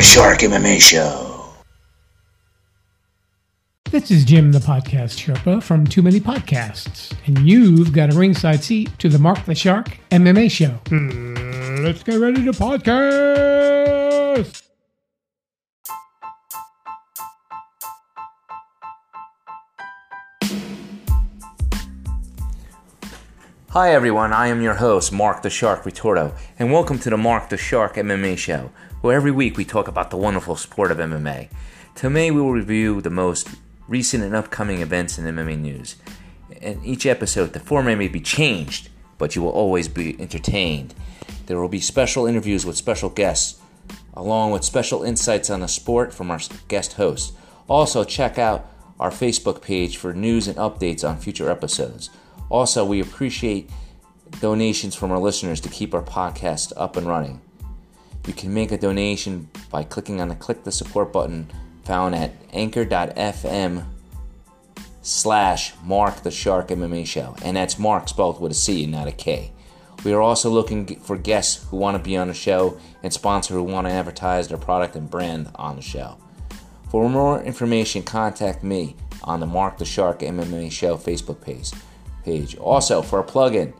Mark the Shark MMA Show. This is Jim, the podcast Sherpa from Too Many Podcasts, and you've got a ringside seat to the Mark the Shark MMA Show. Hmm, let's get ready to podcast. Hi everyone, I am your host, Mark the Shark Retorto, and welcome to the Mark the Shark MMA Show, where every week we talk about the wonderful sport of MMA. Today we will review the most recent and upcoming events in MMA news. In each episode, the format may be changed, but you will always be entertained. There will be special interviews with special guests, along with special insights on the sport from our guest hosts. Also, check out our Facebook page for news and updates on future episodes. Also, we appreciate donations from our listeners to keep our podcast up and running. You can make a donation by clicking on the click the support button found at anchor.fm slash Mark the Shark MMA Show. And that's Mark spelled with a C and not a K. We are also looking for guests who want to be on the show and sponsors who want to advertise their product and brand on the show. For more information, contact me on the Mark the Shark MMA Show Facebook page page. Also, for a plug-in,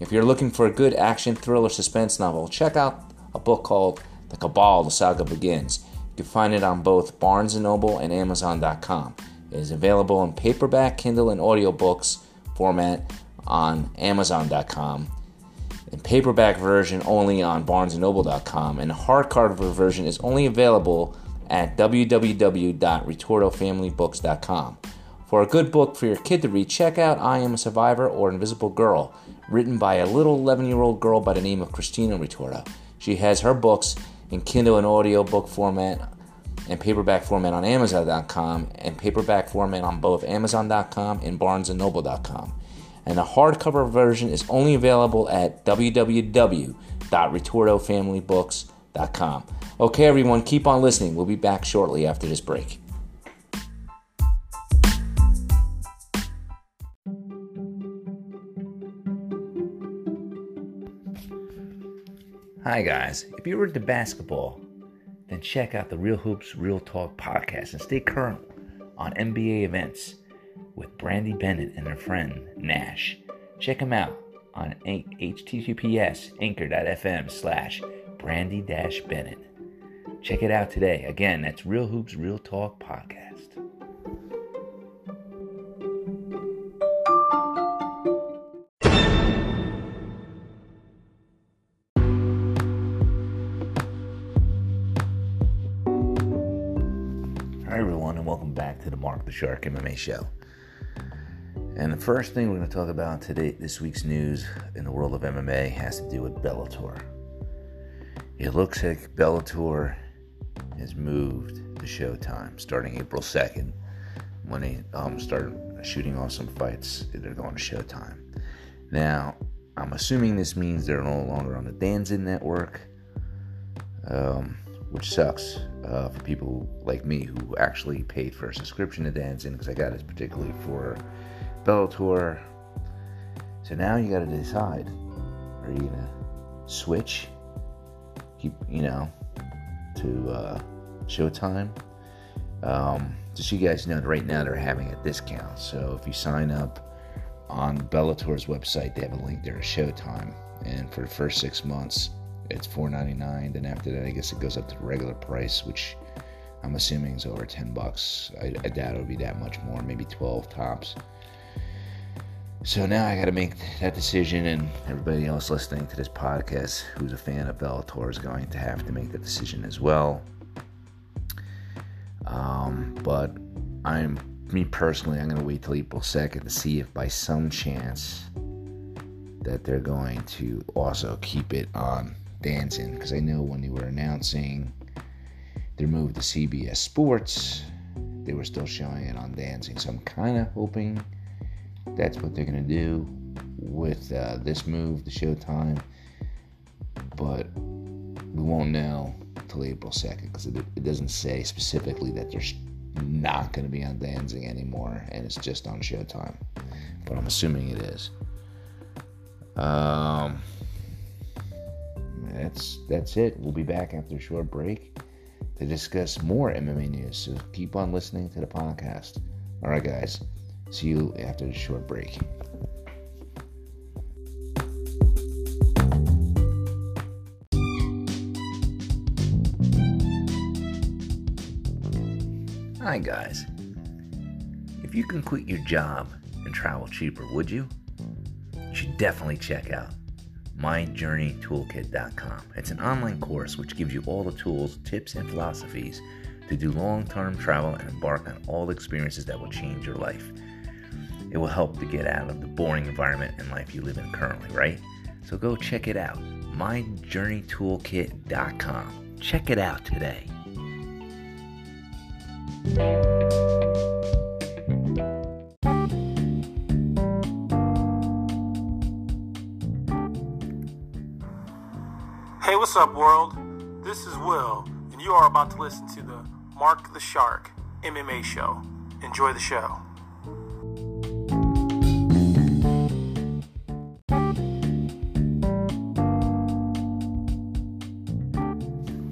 if you're looking for a good action thriller suspense novel, check out a book called The Cabal: The Saga Begins. You can find it on both Barnes & Noble and Amazon.com. It is available in paperback, Kindle, and audiobooks format on Amazon.com. In paperback version only on BarnesandNoble.com, and hardcover version is only available at www.retortofamilybooks.com. For a good book for your kid to read, check out I Am a Survivor or Invisible Girl, written by a little 11 year old girl by the name of Christina Retorto. She has her books in Kindle and audio book format and paperback format on Amazon.com and paperback format on both Amazon.com and BarnesandNoble.com. And the hardcover version is only available at www.retortofamilybooks.com. Okay, everyone, keep on listening. We'll be back shortly after this break. Hi, guys. If you're into basketball, then check out the Real Hoops Real Talk podcast and stay current on NBA events with Brandy Bennett and her friend Nash. Check them out on https anchor.fm slash brandy bennett. Check it out today. Again, that's Real Hoops Real Talk podcast. Hi, everyone, and welcome back to the Mark the Shark MMA show. And the first thing we're going to talk about today, this week's news in the world of MMA, has to do with Bellator. It looks like Bellator has moved to Showtime starting April 2nd when they um, start shooting off some fights. They're going to Showtime. Now, I'm assuming this means they're no longer on the DAZN network, um, which sucks uh, for people like me who actually paid for a subscription to DAZN because I got it particularly for Bellator. So now you got to decide: Are you gonna switch? Keep you know to uh, Showtime. Um, just so you guys know, right now they're having a discount. So if you sign up on Bellator's website, they have a link there to Showtime, and for the first six months, it's $4.99. Then after that, I guess it goes up to the regular price, which I'm assuming is over 10 bucks. I, I doubt it'll be that much more, maybe 12 tops. So now I got to make that decision, and everybody else listening to this podcast who's a fan of Bellator is going to have to make that decision as well. Um, but I'm, me personally, I'm going to wait till April 2nd to see if by some chance that they're going to also keep it on DAZN because I know when they were announcing their move to CBS Sports, they were still showing it on DAZN. So I'm kind of hoping that's what they're going to do with uh, this move to Showtime. But we won't know until April 2nd because it, it, doesn't say specifically that they're not going to be on Danzig anymore and it's just on Showtime. But I'm assuming it is. Um, that's that's it. We'll be back after a short break to discuss more MMA news. So keep on listening to the podcast. All right, guys. See you after the short break. Hi, guys. If you can quit your job and travel cheaper, would you? You should definitely check out myjourneytoolkit.com. It's an online course which gives you all the tools, tips, and philosophies to do long term travel and embark on all the experiences that will change your life. It will help to get out of the boring environment and life you live in currently, right? So go check it out. myjourneytoolkit.com. Check it out today. What's up, world? This is Will, and you are about to listen to the Mark the Shark MMA show. Enjoy the show.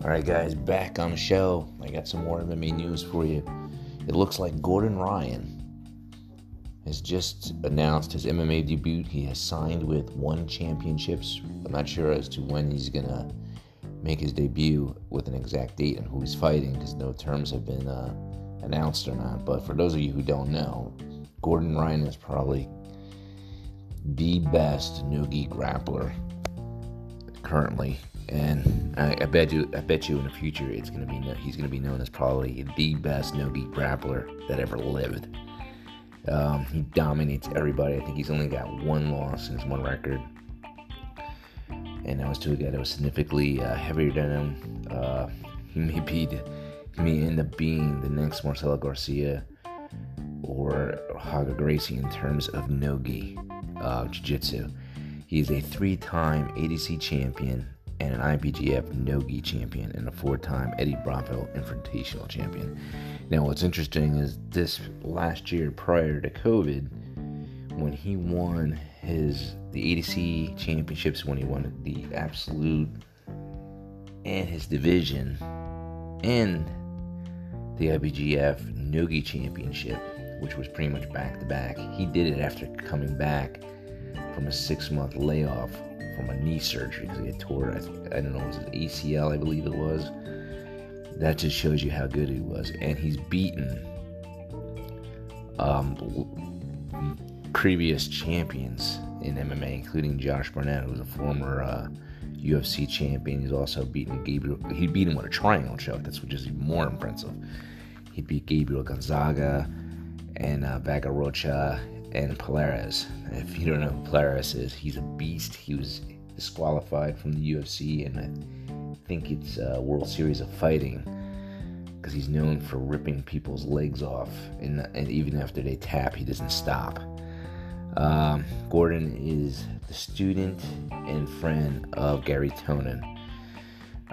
All right, guys, back on the show. I got some more MMA news for you. It looks like Gordon Ryan has just announced his MMA debut. He has signed with One Championships. I'm not sure as to when he's gonna make his debut with an exact date and who he's fighting because no terms have been uh, announced or not. But for those of you who don't know, Gordon Ryan is probably the best no-gi grappler currently, and I, I, bet you, I bet you, in the future, it's gonna be he's gonna be known as probably the best no-gi grappler that ever lived. Um, he dominates everybody. I think he's only got one loss in his one record, and that was to a guy that was significantly uh, heavier than him. Uh, he may be, he may end up being the next Marcelo Garcia or Roger Gracie in terms of no-gi uh, jiu-jitsu. He is a three-time ADC champion and an IBJJF no-gi champion and a four-time Eddie Bravo Invitational champion. Now, what's interesting is this last year prior to COVID, when he won his the ADC championships, when he won the absolute and his division and the IBGF Nogi Championship, which was pretty much back to back. He did it after coming back from a six month layoff from a knee surgery because he had tore, I, I don't know, was it ACL, I believe it was. That just shows you how good he was. And he's beaten um, previous champions in MMA, including Josh Barnett, who's a former uh, UFC champion. He's also beaten Gabriel. He beat him with a triangle choke. That's which is even more impressive. He beat Gabriel Gonzaga and uh, Bagarocha and Palhares. If you don't know who Palhares is, he's a beast. He was disqualified from the UFC, and I think it's uh, World Series of Fighting because he's known for ripping people's legs off, and, and even after they tap, he doesn't stop. Um, Gordon is the student and friend of Garry Tonon.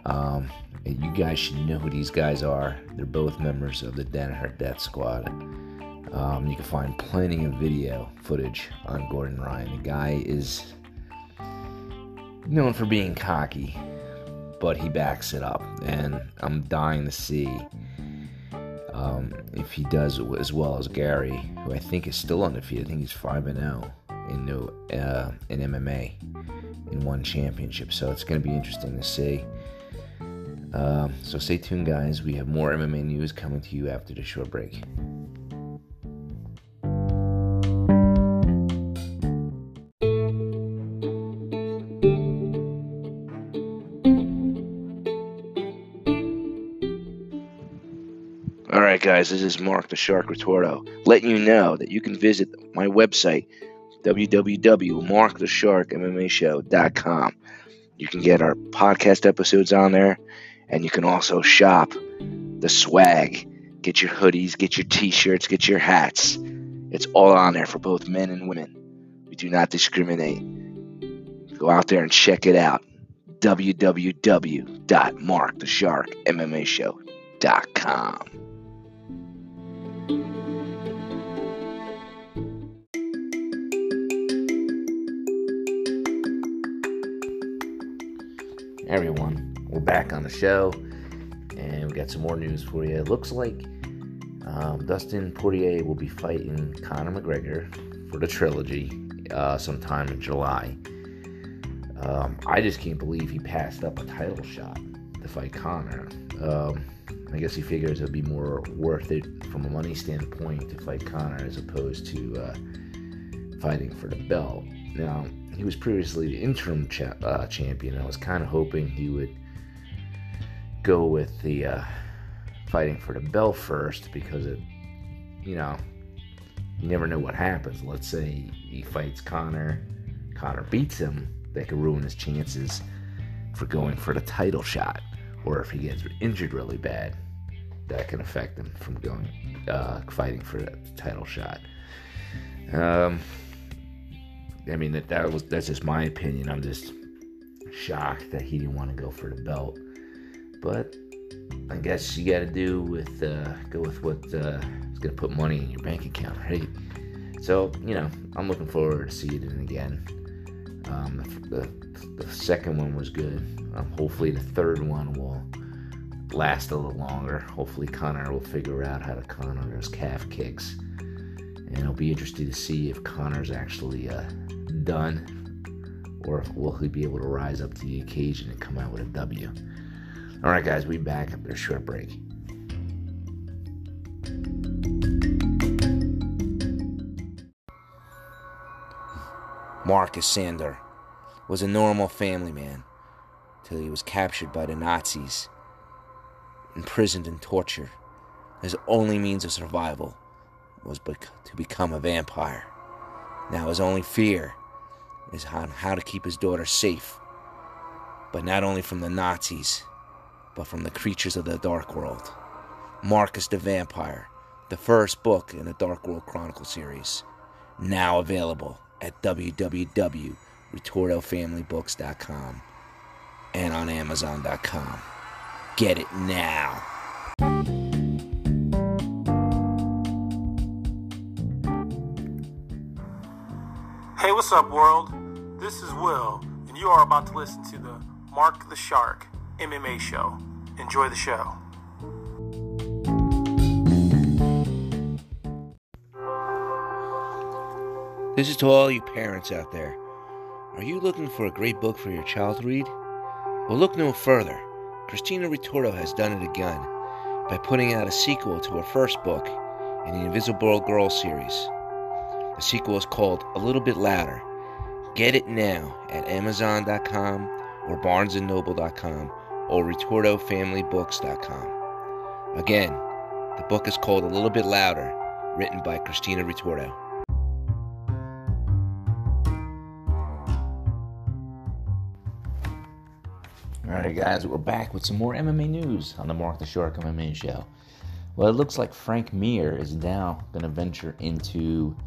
Um, you guys should know who these guys are. They're both members of the Danaher Death Squad. Um, you can find plenty of video footage on Gordon Ryan. The guy is known for being cocky, but he backs it up, and I'm dying to see um, if he does as well as Garry, who I think is still undefeated. I think he's five and zero in no uh, in MMA in one championship. So it's going to be interesting to see. Um, so stay tuned, guys. We have more MMA news coming to you after the short break. Guys, this is Mark the Shark Retorto letting you know that you can visit my website, www.markthesharkmmashow.com. You can get our podcast episodes on there, and you can also shop the swag. Get your hoodies, get your t shirts, get your hats. It's all on there for both men and women. We do not discriminate. Go out there and check it out. www.markthesharkmmashow.com. everyone. We're back on the show, and we got some more news for you. It looks like um, Dustin Poirier will be fighting Conor McGregor for the trilogy uh, sometime in July. Um, I just can't believe he passed up a title shot to fight Conor. Um, I guess he figures it'd be more worth it from a money standpoint to fight Conor as opposed to uh, fighting for the belt. Now, he was previously the interim cha- uh, champion. I was kind of hoping he would go with the uh, fighting for the belt first because it, you know, you never know what happens. Let's say he fights Conor, Conor beats him, that could ruin his chances for going for the title shot. Or if he gets injured really bad, that can affect him from going uh, fighting for the title shot. Um, I mean that that was that's just my opinion. I'm just shocked that he didn't want to go for the belt, but I guess you got to do with uh, go with what uh, is going to put money in your bank account, right? So you know, I'm looking forward to seeing it again. Um, the, the second one was good. Um, hopefully, the third one will last a little longer. Hopefully, Conor will figure out how to on those calf kicks, and it'll be interesting to see if Conor's actually uh, done, or will he be able to rise up to the occasion and come out with a W. All right, guys, we back after a short break. Marcus Sander was a normal family man till he was captured by the Nazis, imprisoned and tortured. His only means of survival was to become a vampire. Now his only fear is on how to keep his daughter safe, but not only from the Nazis, but from the creatures of the Dark World. Marcus the Vampire, the first book in the Dark World Chronicle series, now available at www.retortofamilybooks.com and on amazon.com. Get it now. Hey, what's up, world? This is Will, and you are about to listen to the Mark the Shark MMA show. Enjoy the show. This is to all you parents out there. Are you looking for a great book for your child to read? Well, look no further. Christina Retorto has done it again by putting out a sequel to her first book in the Invisible Girl series. The sequel is called A Little Bit Louder. Get it now at Amazon.com or BarnesandNoble.com or RetortoFamilyBooks.com. Again, the book is called A Little Bit Louder, written by Christina Retorto. Alright, guys, we're back with some more MMA news on the Mark the Shark MMA show. Well, it looks like Frank Mir is now going to venture into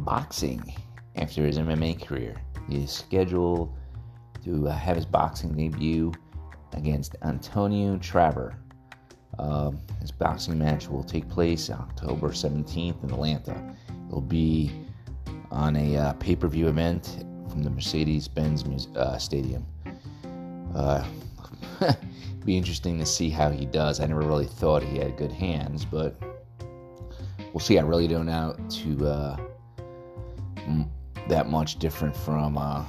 boxing after his MMA career. He is scheduled to uh, have his boxing debut against Antonio Tarver. Um, his boxing match will take place October 17th in Atlanta. It'll be on a uh, pay per view event from the Mercedes Benz uh, Stadium. Uh, be interesting to see how he does. I never really thought he had good hands, but we'll see. I really don't know to uh, that much different from uh,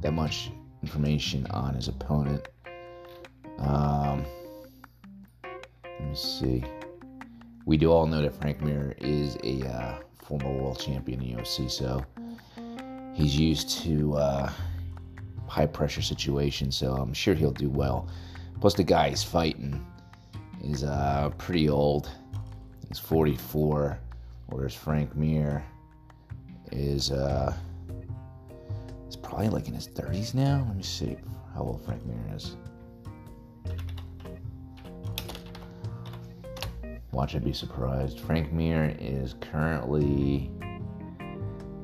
that much information on his opponent. Um, let me see. We do all know that Frank Mir is a uh, former world champion in UFC, so he's used to uh, high pressure situations, so I'm sure he'll do well. Plus, the guy he's fighting is uh, pretty old. He's 44, whereas Frank Mir is uh, probably like in his 30s now. Let me see how old Frank Mir is. Watch I'd be surprised. Frank Mir is currently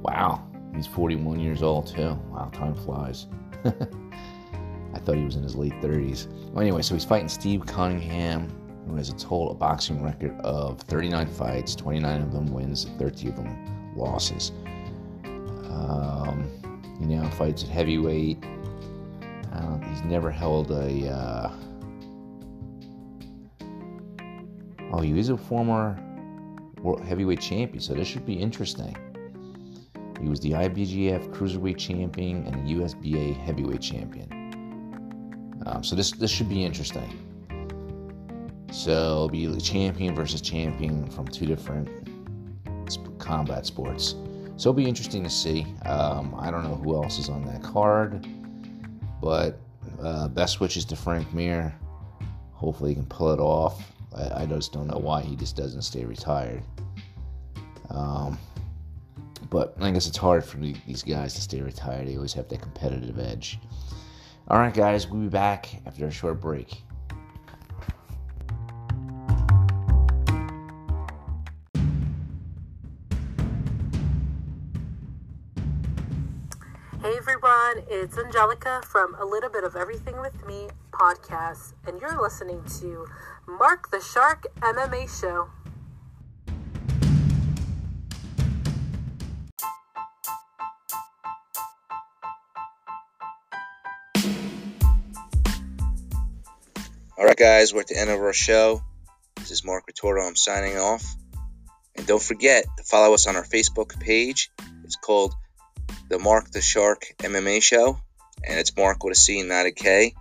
wow, he's 41 years old too. Wow, time flies. I thought he was in his late 30s. Well, anyway, so he's fighting Steve Cunningham, who has a total boxing record of 39 fights, 29 of them wins, 13 of them losses. Um, he now fights at heavyweight. Uh, he's never held a uh, Oh, he is a former world heavyweight champion, so this should be interesting. He was the IBGF Cruiserweight Champion and the USBA Heavyweight Champion. Um, so this this should be interesting. So it'll be champion versus champion from two different combat sports. So it'll be interesting to see. Um, I don't know who else is on that card, but uh, best wishes to Frank Mir. Hopefully he can pull it off. I, I just don't know why he just doesn't stay retired. Um, but I guess it's hard for these guys to stay retired. They always have that competitive edge. All right, guys, we'll be back after a short break. It's Angelica from A Little Bit of Everything with Me podcast, and you're listening to Mark the Shark MMA Show. All right, guys, we're at the end of our show. This is Mark Retorto. I'm signing off. And don't forget to follow us on our Facebook page. It's called the Mark the Shark MMA Show, and it's Mark with a C, not a K.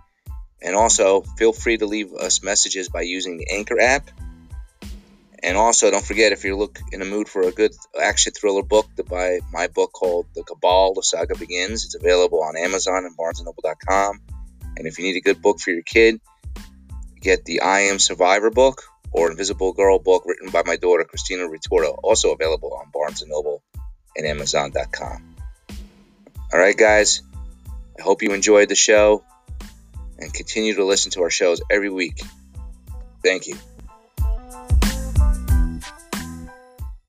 And also, feel free to leave us messages by using the Anchor app. And also, don't forget if you're look in a mood for a good action thriller book, to buy my book called The Cabal: The Saga Begins. It's available on Amazon and BarnesandNoble.com. And if you need a good book for your kid, get the I Am Survivor book or Invisible Girl book written by my daughter Christina Retorto, also available on Barnes and Noble and Amazon.com. All right, guys. I hope you enjoyed the show and continue to listen to our shows every week. Thank you.